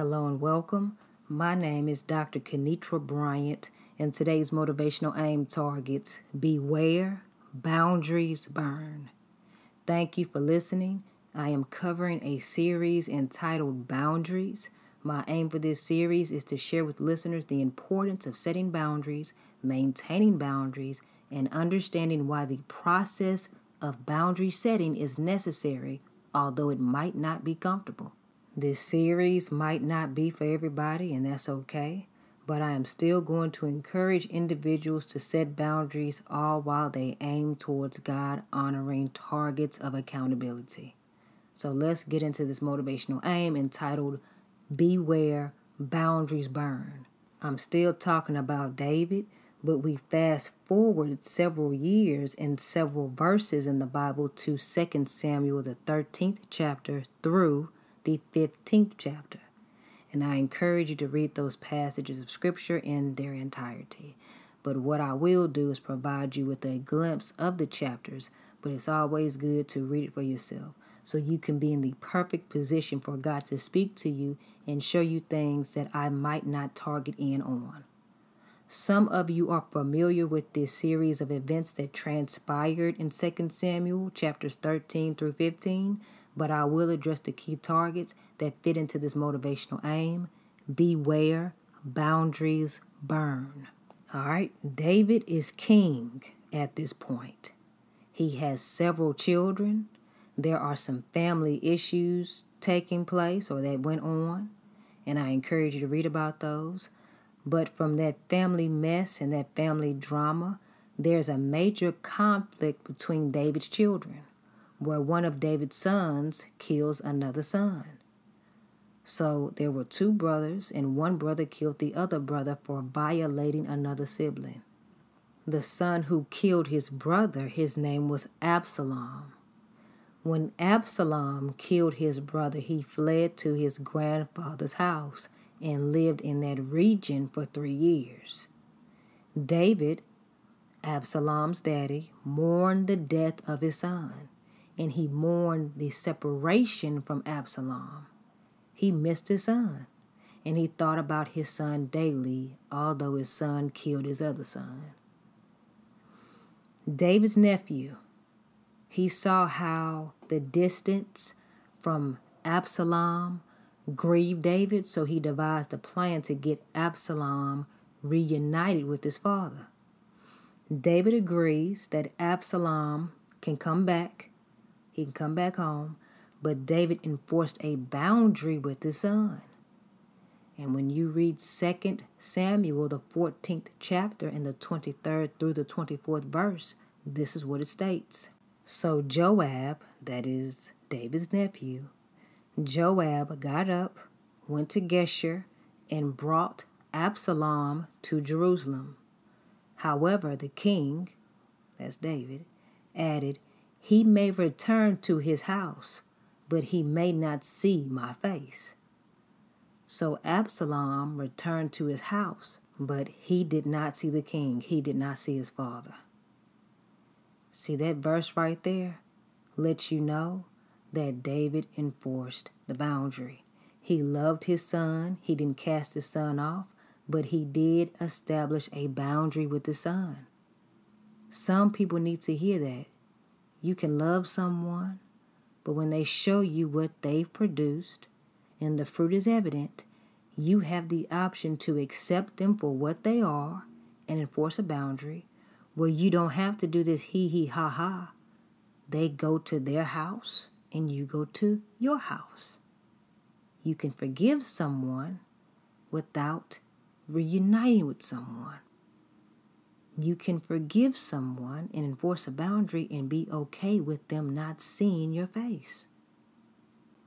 Hello and welcome. My name is Dr. Kenitra Bryant, and today's motivational aim targets Beware, Boundaries Burn. Thank you for listening. I am covering a series entitled Boundaries. My aim for this series is to share with listeners the importance of setting boundaries, maintaining boundaries, and understanding why the process of boundary setting is necessary, although it might not be comfortable. This series might not be for everybody, and that's okay, but I am still going to encourage individuals to set boundaries all while they aim towards God honoring targets of accountability. So let's get into this motivational aim entitled Beware Boundaries Burn. I'm still talking about David but we fast forward several years and several verses in the Bible to 2 Samuel, the 13th chapter, through the 15th chapter. And I encourage you to read those passages of Scripture in their entirety. But what I will do is provide you with a glimpse of the chapters, but it's always good to read it for yourself so you can be in the perfect position for God to speak to you and show you things that I might not target in on. Some of you are familiar with this series of events that transpired in 2 Samuel chapters 13 through 15, but I will address the key targets that fit into this motivational aim. Beware, boundaries burn. All right, David is king at this point. He has several children. There are some family issues taking place or that went on, and I encourage you to read about those. But from that family mess and that family drama, there's a major conflict between David's children, where one of David's sons kills another son. So there were two brothers, and one brother killed the other brother for violating another sibling. The son who killed his brother, his name was Absalom. When Absalom killed his brother, he fled to his grandfather's house and lived in that region for three years. David, Absalom's daddy, mourned the death of his son, and he mourned the separation from Absalom. He missed his son, and he thought about his son daily, although his son killed his other son. David's nephew, he saw how the distance from Absalom grieved David, so he devised a plan to get Absalom reunited with his father. David agrees that Absalom can come back, he can come back home, but David enforced a boundary with his son. And when you read 2 Samuel, the 14th chapter, and the 23rd through the 24th verse, this is what it states. So Joab, that is David's nephew, Joab got up, went to Geshur, and brought Absalom to Jerusalem. However, the king, that's David, added, He may return to his house, but he may not see my face. So Absalom returned to his house, but he did not see the king. He did not see his father. See that verse right there? Lets you know that David enforced the boundary. He loved his son, he didn't cast his son off, but he did establish a boundary with his son. Some people need to hear that. You can love someone, but when they show you what they've produced and the fruit is evident, you have the option to accept them for what they are and enforce a boundary where you don't have to do this hee hee ha ha. They go to their house and you go to your house. You can forgive someone without reuniting with someone. You can forgive someone and enforce a boundary and be okay with them not seeing your face.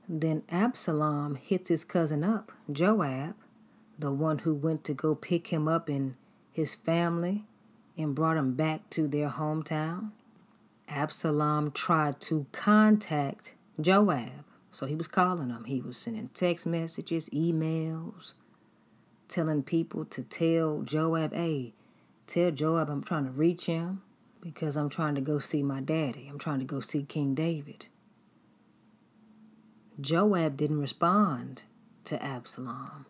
Then Absalom hits his cousin up, Joab, the one who went to go pick him up in his family and brought him back to their hometown. Absalom tried to contact Joab. So he was calling him. He was sending text messages, emails, telling people to tell Joab, hey, tell Joab I'm trying to reach him because I'm trying to go see my daddy. I'm trying to go see King David. Joab didn't respond to Absalom.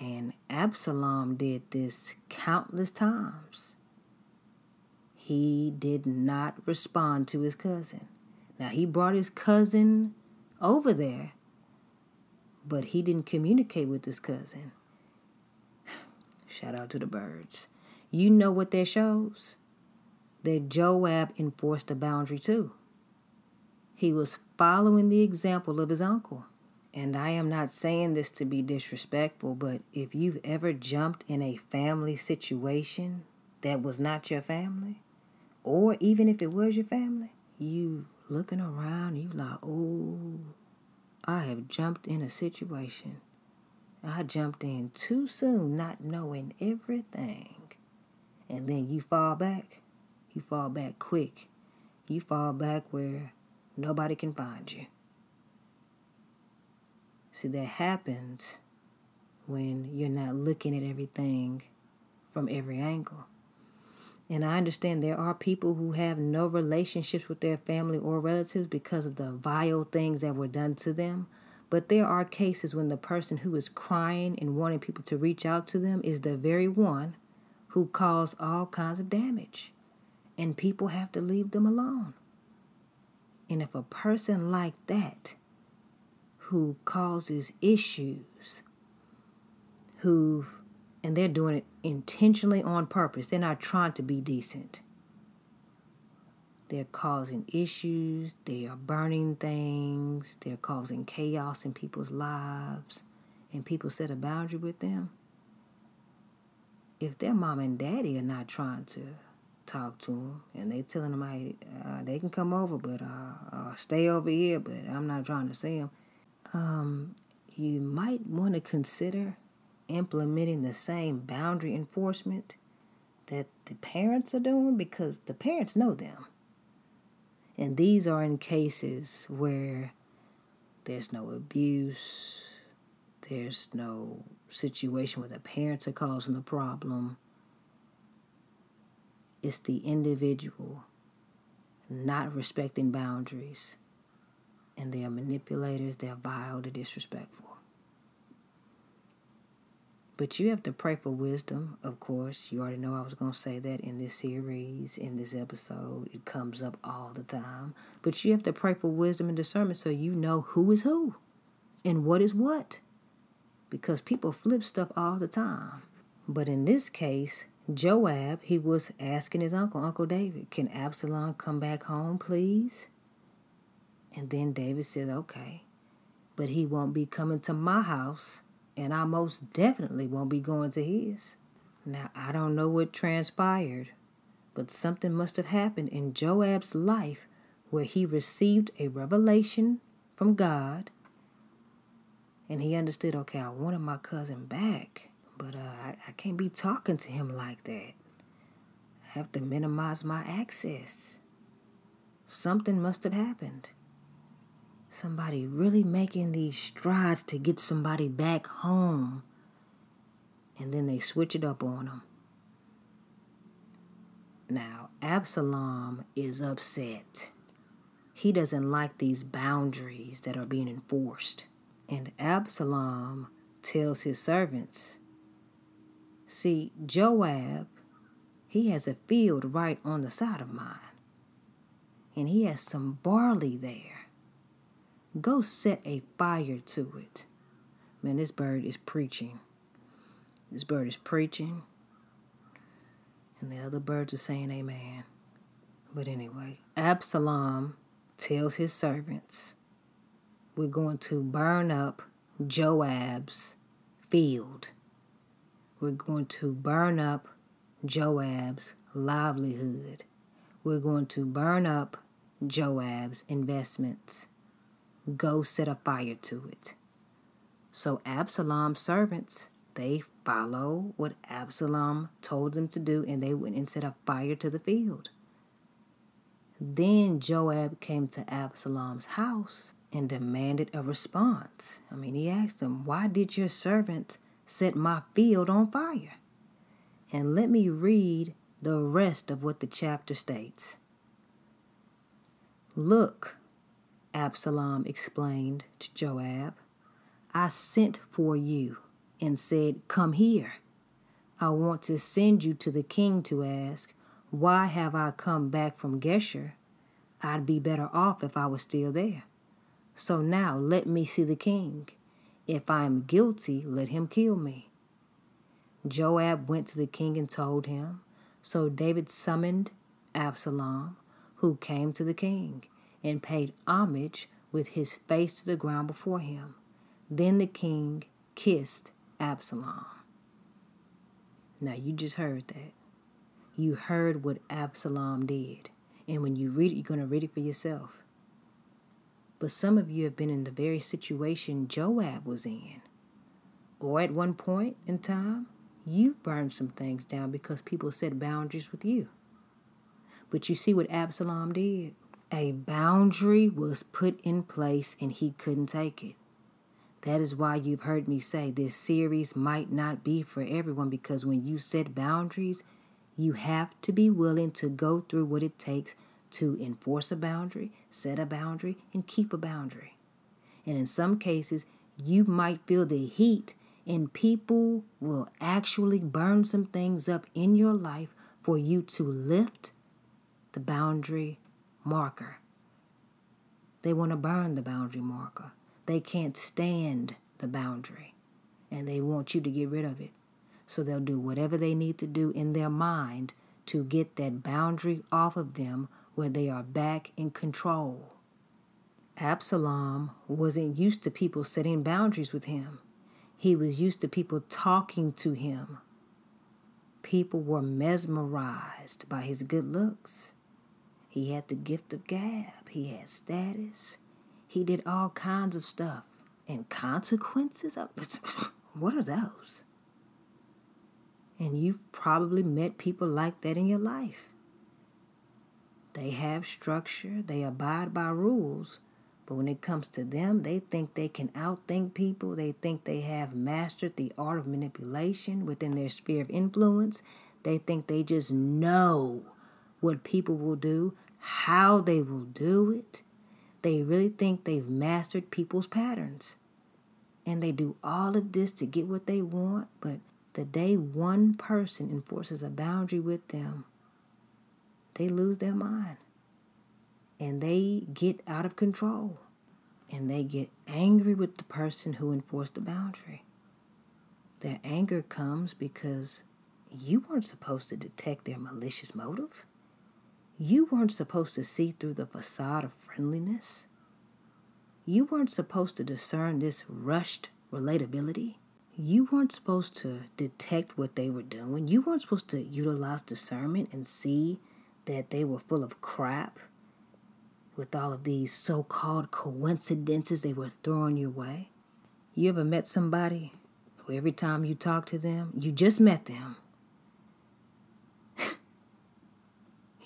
And Absalom did this countless times. He did not respond to his cousin. Now, he brought his cousin over there, but he didn't communicate with his cousin. Shout out to the birds. You know what that shows? That Joab enforced a boundary too. He was following the example of his uncle. And I am not saying this to be disrespectful, but if you've ever jumped in a family situation that was not your family, or even if it was your family, you looking around, you like, oh, I have jumped in a situation. I jumped in too soon, not knowing everything. And then you fall back. You fall back quick. You fall back where nobody can find you. See, that happens when you're not looking at everything from every angle. And I understand there are people who have no relationships with their family or relatives because of the vile things that were done to them. But there are cases when the person who is crying and wanting people to reach out to them is the very one who caused all kinds of damage. And people have to leave them alone. And if a person like that who causes issues, who, and they're doing it intentionally on purpose. They're not trying to be decent. They're causing issues, they are burning things, they're causing chaos in people's lives, and people set a boundary with them. If their mom and daddy are not trying to talk to them and they're telling them, hey, uh, they can come over, but uh, uh, stay over here, but I'm not trying to see them um, you might want to consider implementing the same boundary enforcement that the parents are doing because the parents know them. And these are in cases where there's no abuse, there's no situation where the parents are causing the problem. It's the individual not respecting boundaries and they are manipulators, they're vile, they're disrespectful. But you have to pray for wisdom, of course. You already know I was going to say that in this series, in this episode. It comes up all the time. But you have to pray for wisdom and discernment so you know who is who and what is what. Because people flip stuff all the time. But in this case, Joab, he was asking his uncle, Uncle David, can Absalom come back home, please? And then David said, Okay, but he won't be coming to my house, and I most definitely won't be going to his. Now, I don't know what transpired, but something must have happened in Joab's life where he received a revelation from God and he understood okay, I wanted my cousin back, but uh, I, I can't be talking to him like that. I have to minimize my access. Something must have happened somebody really making these strides to get somebody back home and then they switch it up on them. Now, Absalom is upset. He doesn't like these boundaries that are being enforced. And Absalom tells his servants See, Joab, he has a field right on the side of mine, and he has some barley there. Go set a fire to it. Man, this bird is preaching. This bird is preaching. And the other birds are saying amen. But anyway, Absalom tells his servants, We're going to burn up Joab's field. We're going to burn up Joab's livelihood. We're going to burn up Joab's investments go set a fire to it. So Absalom's servants, they follow what Absalom told them to do, and they went and set a fire to the field. Then Joab came to Absalom's house and demanded a response. I mean, he asked him, Why did your servant set my field on fire? And let me read the rest of what the chapter states. Look, Absalom explained to Joab. I sent for you and said, Come here. I want to send you to the king to ask, Why have I come back from Geshur? I'd be better off if I was still there. So now let me see the king. If I am guilty, let him kill me. Joab went to the king and told him. So David summoned Absalom, who came to the king and paid homage with his face to the ground before him. Then the king kissed Absalom. Now you just heard that. You heard what Absalom did. And when you read it, you're going to read it for yourself. But some of you have been in the very situation Joab was in. Or at one point in time, you've burned some things down because people set boundaries with you. But you see what Absalom did? A boundary was put in place and he couldn't take it. That is why you've heard me say this series might not be for everyone because when you set boundaries, you have to be willing to go through what it takes to enforce a boundary, set a boundary, and keep a boundary. And in some cases, you might feel the heat, and people will actually burn some things up in your life for you to lift the boundary marker. They want to burn the boundary marker. They can't stand the boundary, and they want you to get rid of it. So they'll do whatever they need to do in their mind to get that boundary off of them where they are back in control. Absalom wasn't used to people setting boundaries with him. He was used to people talking to him. People were mesmerized by his good looks. He had the gift of gab. He had status. He did all kinds of stuff. And consequences? What are those? And you've probably met people like that in your life. They have structure, they abide by rules, but when it comes to them, they think they can outthink people. They think they have mastered the art of manipulation within their sphere of influence. They think they just know what people will do, how they will do it. They really think they've mastered people's patterns. And they do all of this to get what they want, but the day one person enforces a boundary with them, they lose their mind. And they get out of control. And they get angry with the person who enforced the boundary. Their anger comes because you weren't supposed to detect their malicious motive. You weren't supposed to see through the facade of friendliness. You weren't supposed to discern this rushed relatability. You weren't supposed to detect what they were doing. You weren't supposed to utilize discernment and see that they were full of crap with all of these so called coincidences they were throwing your way. You ever met somebody who every time you talk to them, you just met them,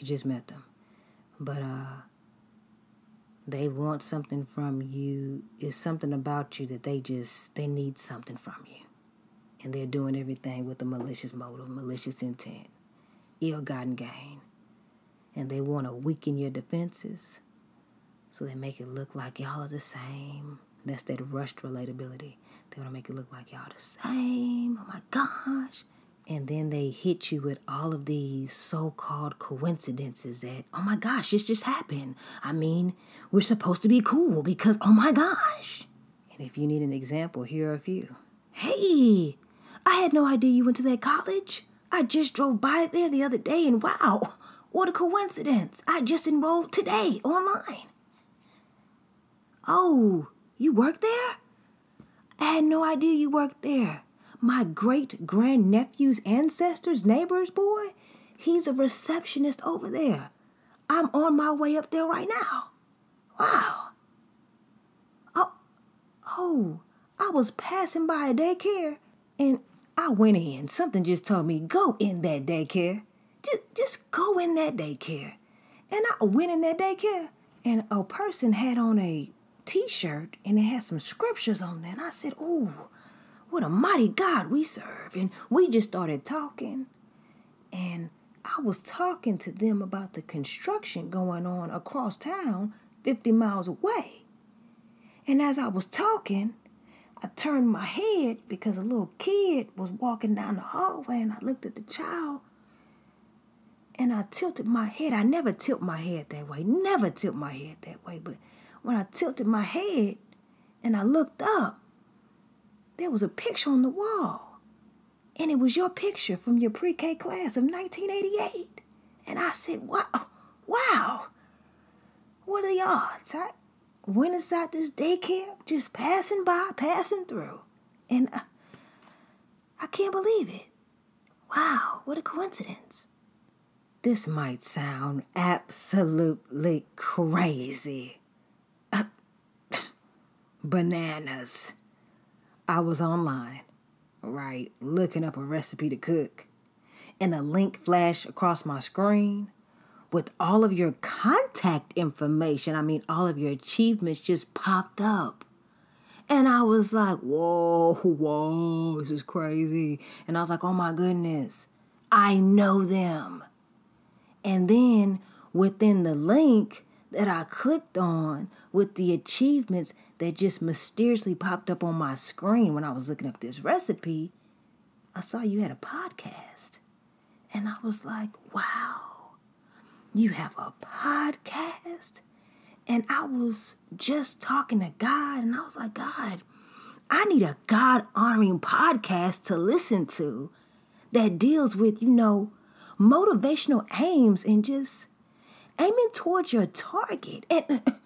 You just met them. But uh they want something from you. It's something about you that they just they need something from you. And they're doing everything with a malicious motive, malicious intent, ill-gotten gain. And they want to weaken your defenses. So they make it look like y'all are the same. That's that rushed relatability. They want to make it look like y'all the same. Oh my gosh. And then they hit you with all of these so called coincidences that, oh my gosh, this just happened. I mean, we're supposed to be cool because, oh my gosh. And if you need an example, here are a few. Hey, I had no idea you went to that college. I just drove by there the other day and wow, what a coincidence. I just enrolled today online. Oh, you work there? I had no idea you worked there my great grandnephew's ancestors' neighbor's boy, he's a receptionist over there. I'm on my way up there right now. Wow. Oh, oh, I was passing by a daycare and I went in. Something just told me, go in that daycare. Just, just go in that daycare. And I went in that daycare and a person had on a t-shirt and it had some scriptures on there. And I said, oh, what a mighty God we serve. And we just started talking. And I was talking to them about the construction going on across town, 50 miles away. And as I was talking, I turned my head because a little kid was walking down the hallway and I looked at the child and I tilted my head. I never tilt my head that way, never tilt my head that way. But when I tilted my head and I looked up, there was a picture on the wall. And it was your picture from your pre K class of 1988. And I said, wow, wow, what are the odds? I went inside this daycare, just passing by, passing through. And I, I can't believe it. Wow, what a coincidence. This might sound absolutely crazy. Uh, bananas. I was online, right, looking up a recipe to cook, and a link flashed across my screen with all of your contact information. I mean, all of your achievements just popped up. And I was like, whoa, whoa, this is crazy. And I was like, oh my goodness, I know them. And then within the link that I clicked on with the achievements that just mysteriously popped up on my screen when I was looking up this recipe, I saw you had a podcast. And I was like, wow, you have a podcast? And I was just talking to God, and I was like, God, I need a God honoring podcast to listen to that deals with, you know, motivational aims and just aiming towards your target. And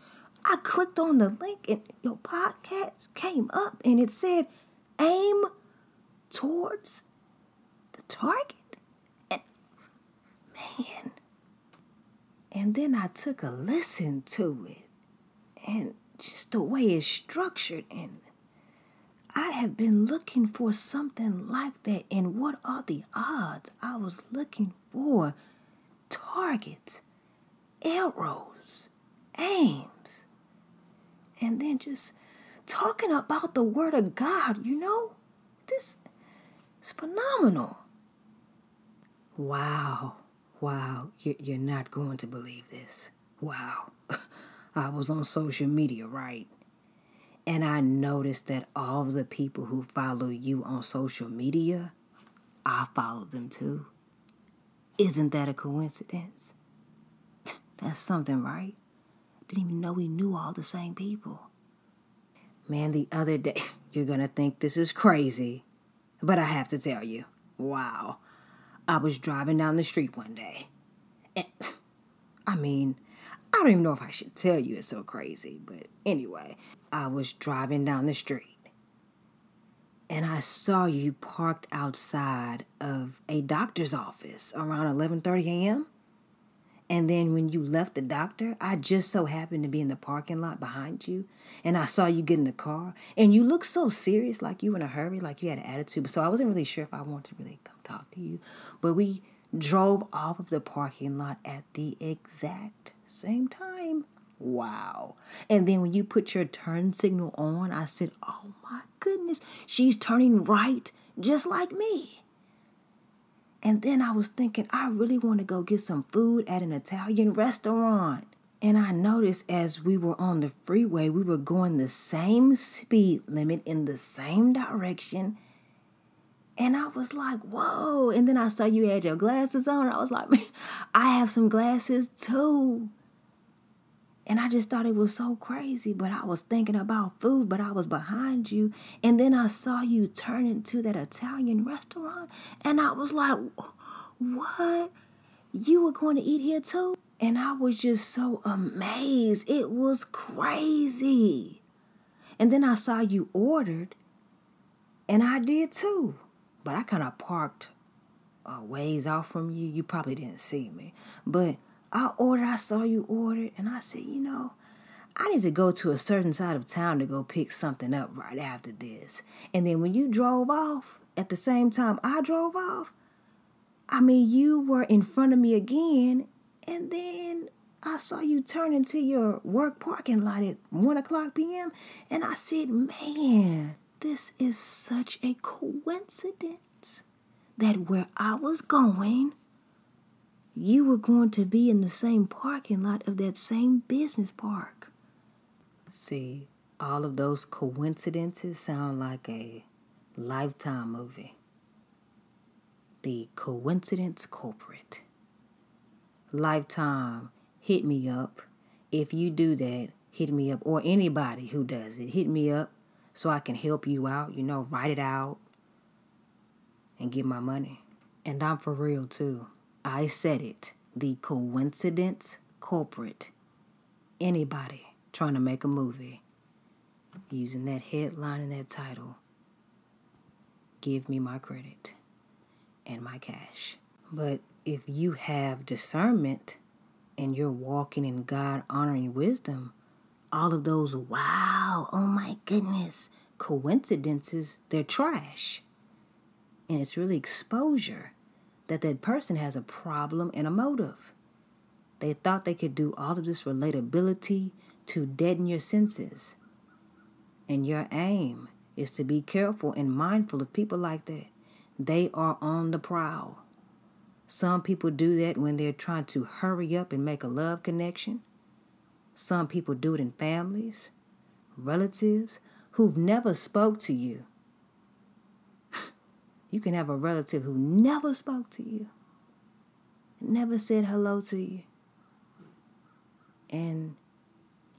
I clicked on the link and your podcast came up and it said aim towards the target. And man. And then I took a listen to it and just the way it's structured and I have been looking for something like that. And what are the odds? I was looking for targets, arrows, aims, and then just talking about the Word of God, you know? This is phenomenal. Wow, wow, you're not going to believe this. Wow. I was on social media, right? And I noticed that all the people who follow you on social media, I follow them too. Isn't that a coincidence? That's something, right? Didn't even know we knew all the same people. Man, the other day, you're gonna think this is crazy, but I have to tell you, wow. I was driving down the street one day, and I mean, I don't even know if I should tell you it's so crazy, but anyway, I was driving down the street and I saw you parked outside of a doctor's office around 11:30 a.m. And then when you left the doctor, I just so happened to be in the parking lot behind you, and I saw you get in the car, and you looked so serious, like you were in a hurry, like you had an attitude. So I wasn't really sure if I wanted to really come talk to you, but we drove off of the parking lot at the exact same time. Wow. And then when you put your turn signal on, I said, Oh my goodness, she's turning right just like me. And then I was thinking, I really want to go get some food at an Italian restaurant. And I noticed as we were on the freeway, we were going the same speed limit in the same direction. And I was like, whoa. And then I saw you had your glasses on. I was like, I have some glasses too. And I just thought it was so crazy. But I was thinking about food, but I was behind you. And then I saw you turn into that Italian restaurant. And I was like, what? You were going to eat here too? And I was just so amazed. It was crazy. And then I saw you ordered, and I did too. But I kind of parked a ways off from you. You probably didn't see me. But I ordered, I saw you ordered, and I said, you know, I need to go to a certain side of town to go pick something up right after this. And then when you drove off, at the same time I drove off, I mean, you were in front of me again, and then I saw you turn into your work parking lot at 1 o'clock p.m., and I said, man, this is such a coincidence that where I was going, you were going to be in the same parking lot of that same business park. See, All of those coincidences sound like a lifetime movie. The Coincidence Culprit. Lifetime, hit me up. If you do that, hit me up. Or anybody who does it, hit me up so I can help you out. You know, write it out and get my money. And I'm for real too. I said it. The coincidence culprit. Anybody trying to make a movie using that headline and that title, give me my credit and my cash. But if you have discernment and you're walking in God honoring wisdom, all of those wow, oh my goodness, coincidences, they're trash. And it's really exposure that that person has a problem and a motive. They thought they could do all of this relatability to deaden your senses. And your aim is to be careful and mindful of people like that. They are on the prowl. Some people do that when they're trying to hurry up and make a love connection. Some people do it in families, relatives who've never spoke to you. You can have a relative who never spoke to you, never said hello to you, and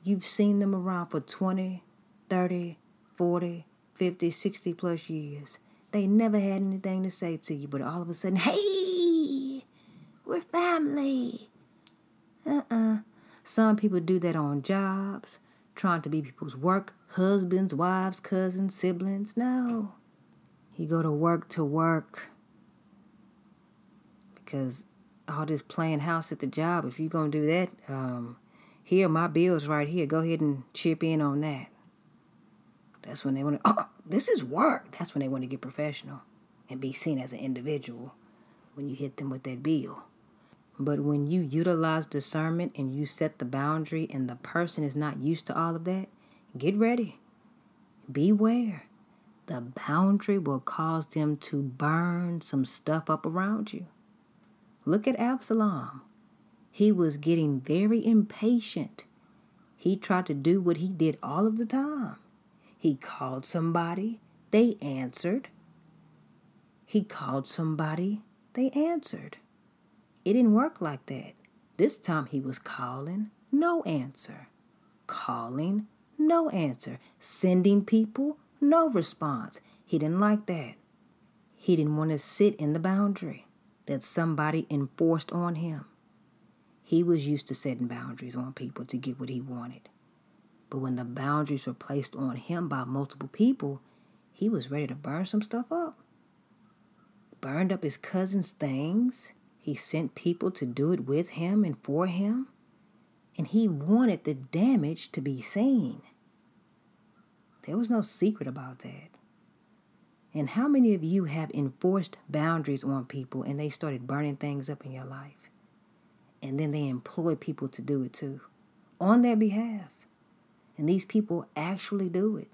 you've seen them around for 20, 30, 40, 50, 60 plus years. They never had anything to say to you, but all of a sudden, hey, we're family. Uh uh-uh. uh Some people do that on jobs, trying to be people's work husbands, wives, cousins, siblings. No. You go to work to work because all this playing house at the job, if you're going to do that, um, here, my bill's right here. Go ahead and chip in on that. That's when they want to, oh, this is work. That's when they want to get professional and be seen as an individual when you hit them with that bill. But when you utilize discernment and you set the boundary and the person is not used to all of that, get ready. Beware. The boundary will cause them to burn some stuff up around you. Look at Absalom. He was getting very impatient. He tried to do what he did all of the time. He called somebody, they answered. He called somebody, they answered. It didn't work like that. This time he was calling, no answer. Calling, no answer. Sending people, no response. He didn't like that. He didn't want to sit in the boundary that somebody enforced on him. He was used to setting boundaries on people to get what he wanted. But when the boundaries were placed on him by multiple people, he was ready to burn some stuff up. Burned up his cousin's things. He sent people to do it with him and for him. And he wanted the damage to be seen. There was no secret about that. And how many of you have enforced boundaries on people and they started burning things up in your life? and then they employ people to do it too on their behalf. And these people actually do it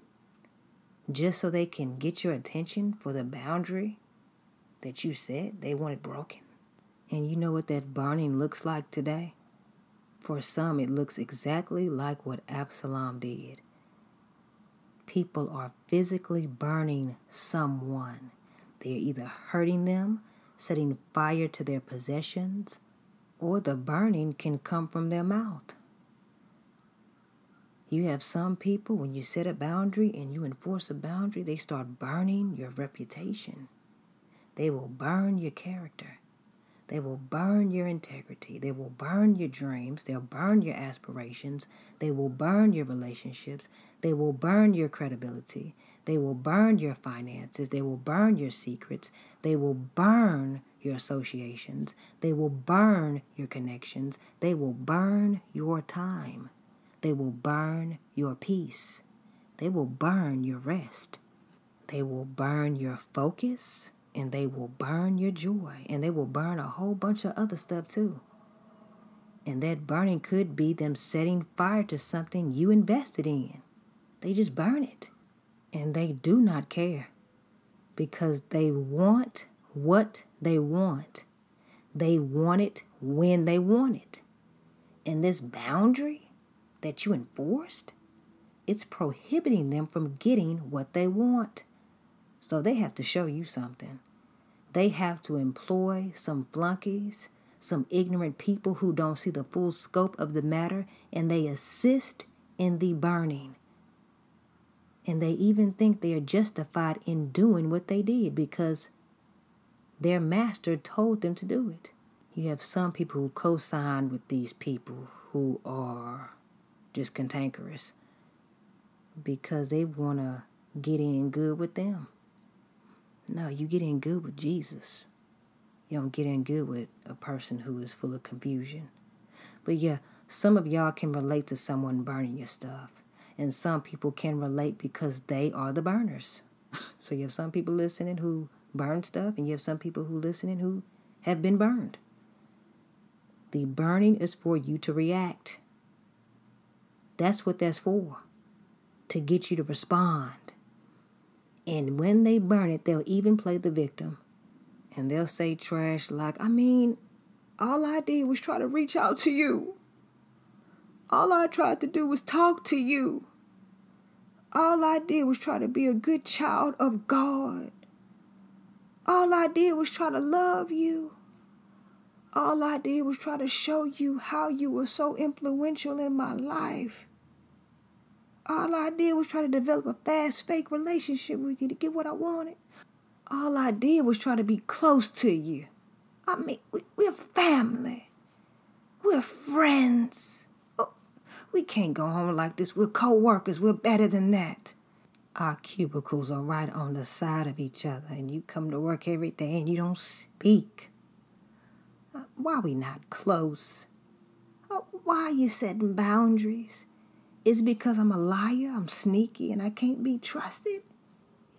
just so they can get your attention for the boundary that you said they want it broken. And you know what that burning looks like today? For some, it looks exactly like what Absalom did. People are physically burning someone. They're either hurting them, setting fire to their possessions, or the burning can come from their mouth. You have some people, when you set a boundary and you enforce a boundary, they start burning your reputation. They will burn your character. They will burn your integrity. They will burn your dreams. They'll burn your aspirations. They will burn your relationships. They will burn your credibility. They will burn your finances. They will burn your secrets. They will burn your associations. They will burn your connections. They will burn your time. They will burn your peace. They will burn your rest. They will burn your focus and they will burn your joy and they will burn a whole bunch of other stuff too. And that burning could be them setting fire to something you invested in. They just burn it. And they do not care because they want what they want. They want it when they want it. And this boundary that you enforced, it's prohibiting them from getting what they want. So they have to show you something. They have to employ some flunkies, some ignorant people who don't see the full scope of the matter, and they assist in the burning. And they even think they are justified in doing what they did because their master told them to do it. You have some people who co sign with these people who are just cantankerous because they want to get in good with them. No, you get in good with Jesus. You don't get in good with a person who is full of confusion. But yeah, some of y'all can relate to someone burning your stuff. And some people can relate because they are the burners. so you have some people listening who burn stuff, and you have some people who listening who have been burned. The burning is for you to react. That's what that's for. To get you to respond. And when they burn it, they'll even play the victim. And they'll say trash like, I mean, all I did was try to reach out to you. All I tried to do was talk to you. All I did was try to be a good child of God. All I did was try to love you. All I did was try to show you how you were so influential in my life. All I did was try to develop a fast, fake relationship with you to get what I wanted. All I did was try to be close to you. I mean, we, we're family. We're friends. Oh, we can't go home like this. We're co workers. We're better than that. Our cubicles are right on the side of each other, and you come to work every day and you don't speak. Uh, why are we not close? Uh, why are you setting boundaries? Is because I'm a liar, I'm sneaky, and I can't be trusted?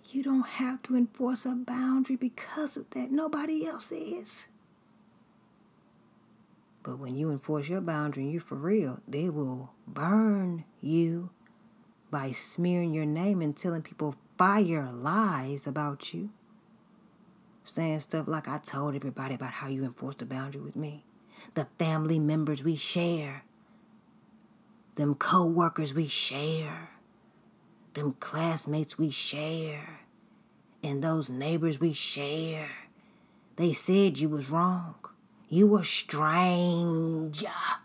You don't have to enforce a boundary because of that. Nobody else is. But when you enforce your boundary and you're for real, they will burn you by smearing your name and telling people fire lies about you. Saying stuff like, I told everybody about how you enforced a boundary with me. The family members we share them co workers we share, them classmates we share, and those neighbors we share. They said you was wrong. You were strange uh,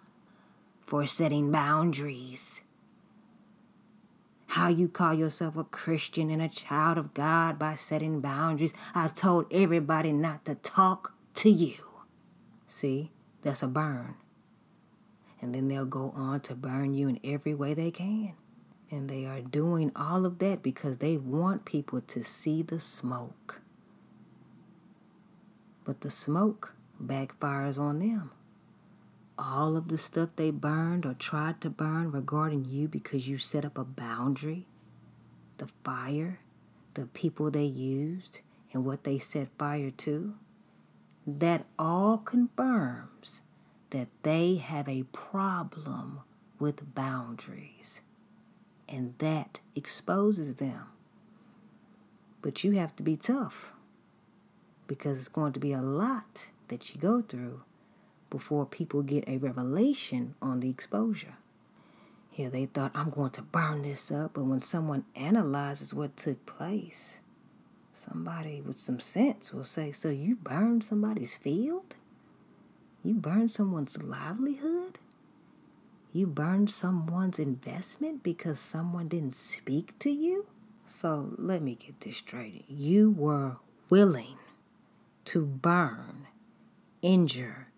for setting boundaries. How you call yourself a Christian and a child of God by setting boundaries. I told everybody not to talk to you. See, that's a burn and then they'll go on to burn you in every way they can. And they are doing all of that because they want people to see the smoke. But the smoke backfires on them. All of the stuff they burned or tried to burn regarding you because you set up a boundary, the fire, the people they used, and what they set fire to, that all confirms that they have a problem with boundaries, and that exposes them. But you have to be tough because it's going to be a lot that you go through before people get a revelation on the exposure. Here they thought, I'm going to burn this up, but when someone analyzes what took place, somebody with some sense will say, So you burned somebody's field? You burned someone's livelihood? You burned someone's investment because someone didn't speak to you? So let me get this straight. You were willing to burn, injure,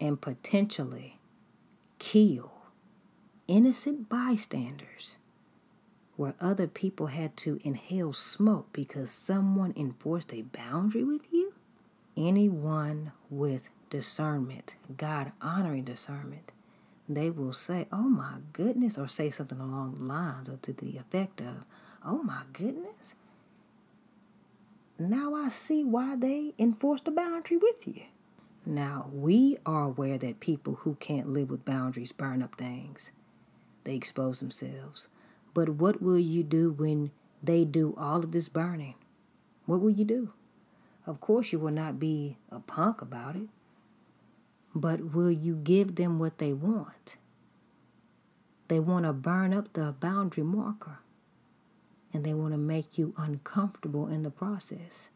and potentially kill innocent bystanders where other people had to inhale smoke because someone enforced a boundary with you? Anyone with discernment, God honoring discernment, they will say, Oh my goodness, or say something along the lines or to the effect of, Oh my goodness. Now I see why they enforced the boundary with you. Now, we are aware that people who can't live with boundaries burn up things. They expose themselves. But what will you do when they do all of this burning? What will you do? Of course, you will not be a punk about it. But will you give them what they want? They want to burn up the boundary marker and they want to make you uncomfortable in the process.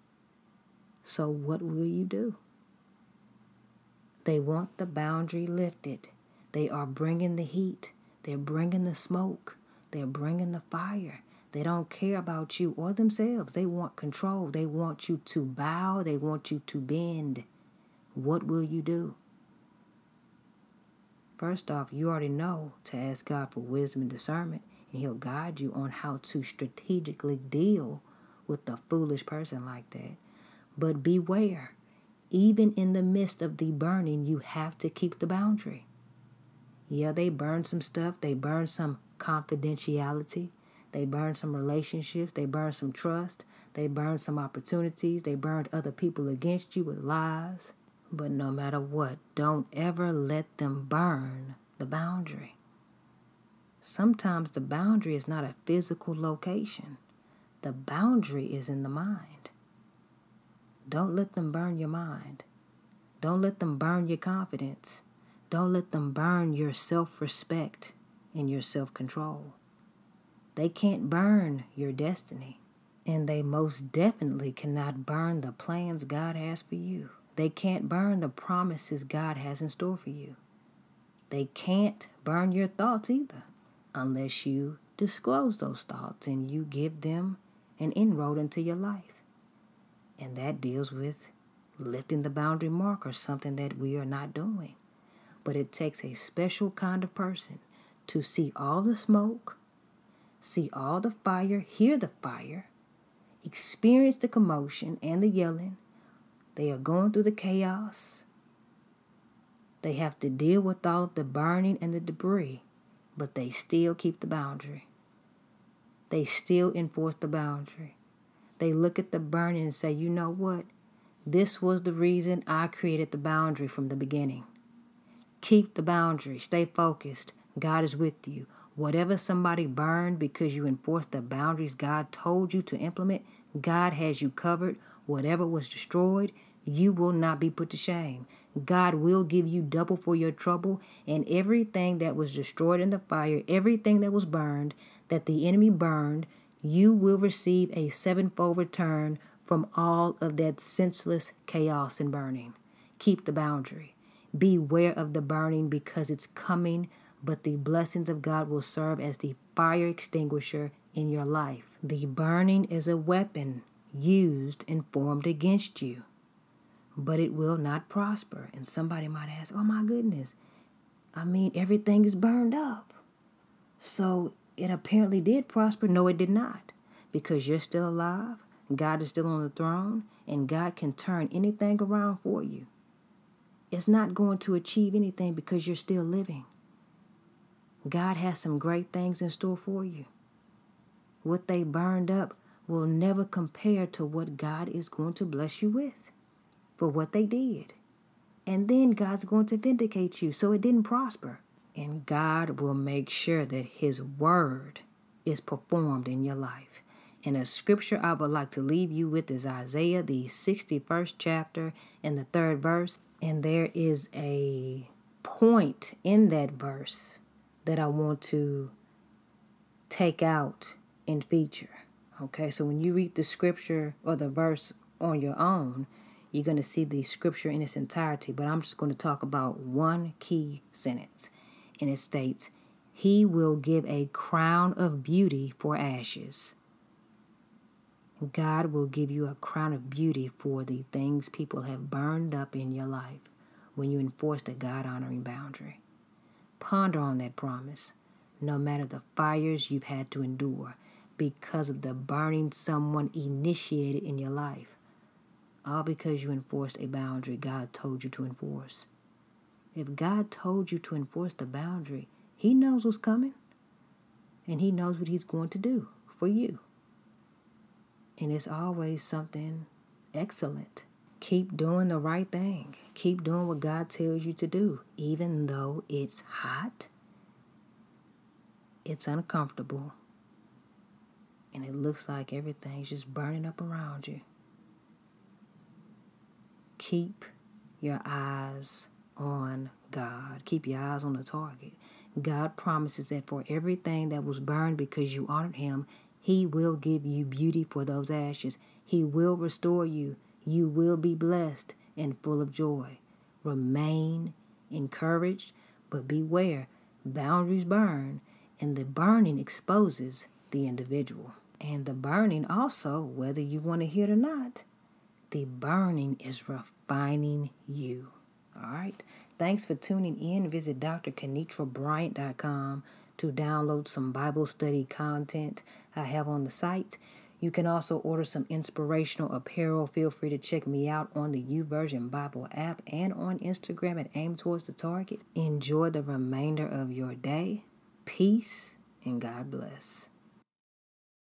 So, what will you do? They want the boundary lifted. They are bringing the heat. They're bringing the smoke. They're bringing the fire. They don't care about you or themselves. They want control. They want you to bow. They want you to bend. What will you do? First off, you already know to ask God for wisdom and discernment, and He'll guide you on how to strategically deal with a foolish person like that. But beware, even in the midst of the burning, you have to keep the boundary. Yeah, they burn some stuff, they burn some confidentiality, they burn some relationships, they burn some trust, they burn some opportunities, they burned other people against you with lies. But no matter what, don't ever let them burn the boundary. Sometimes the boundary is not a physical location, the boundary is in the mind. Don't let them burn your mind. Don't let them burn your confidence. Don't let them burn your self respect and your self control. They can't burn your destiny, and they most definitely cannot burn the plans God has for you. They can't burn the promises God has in store for you. They can't burn your thoughts either unless you disclose those thoughts and you give them an inroad into your life. And that deals with lifting the boundary marker, something that we are not doing. But it takes a special kind of person to see all the smoke, see all the fire, hear the fire, experience the commotion and the yelling, they are going through the chaos. They have to deal with all of the burning and the debris, but they still keep the boundary. They still enforce the boundary. They look at the burning and say, you know what? This was the reason I created the boundary from the beginning. Keep the boundary. Stay focused. God is with you. Whatever somebody burned because you enforced the boundaries God told you to implement, God has you covered. Whatever was destroyed, you will not be put to shame. God will give you double for your trouble, and everything that was destroyed in the fire, everything that was burned, that the enemy burned, you will receive a sevenfold return from all of that senseless chaos and burning. Keep the boundary. Beware of the burning because it's coming, but the blessings of God will serve as the fire extinguisher in your life. The burning is a weapon used and formed against you but it will not prosper. And somebody might ask, oh my goodness, I mean, everything is burned up. So it apparently did prosper. No, it did not. Because you're still alive, God is still on the throne, and God can turn anything around for you. It's not going to achieve anything because you're still living. God has some great things in store for you. What they burned up will never compare to what God is going to bless you with for what they did. And then God's going to vindicate you so it didn't prosper. And God will make sure that His word is performed in your life. And a scripture I would like to leave you with is Isaiah, the 61st chapter, and the third verse. And there is a point in that verse that I want to take out and feature. Okay, so when you read the scripture or the verse on your own, you're going to see the scripture in its entirety, but I'm just going to talk about one key sentence. And it states, He will give a crown of beauty for ashes. God will give you a crown of beauty for the things people have burned up in your life when you enforce the God honoring boundary. Ponder on that promise, no matter the fires you've had to endure because of the burning someone initiated in your life all because you enforced a boundary God told you to enforce. If God told you to enforce the boundary, He knows what's coming and He knows what He's going to do for you. And it's always something excellent. Keep doing the right thing. Keep doing what God tells you to do, even though it's hot, it's uncomfortable, and it looks like everything's just burning up around you. Keep your eyes on God. Keep your eyes on the target. God promises that for everything that was burned because you honored Him, He will give you beauty for those ashes. He will restore you. You will be blessed and full of joy. Remain encouraged, but beware. Boundaries burn, and the burning exposes the individual. And the burning also, whether you want to hear it or not, the burning is refining you. All right. Thanks for tuning in. Visit drkenitrabryant.com to download some Bible study content I have on the site. You can also order some inspirational apparel. Feel free to check me out on the YouVersion Bible app and on Instagram at Aim Towards the Target. Enjoy the remainder of your day. Peace and God bless.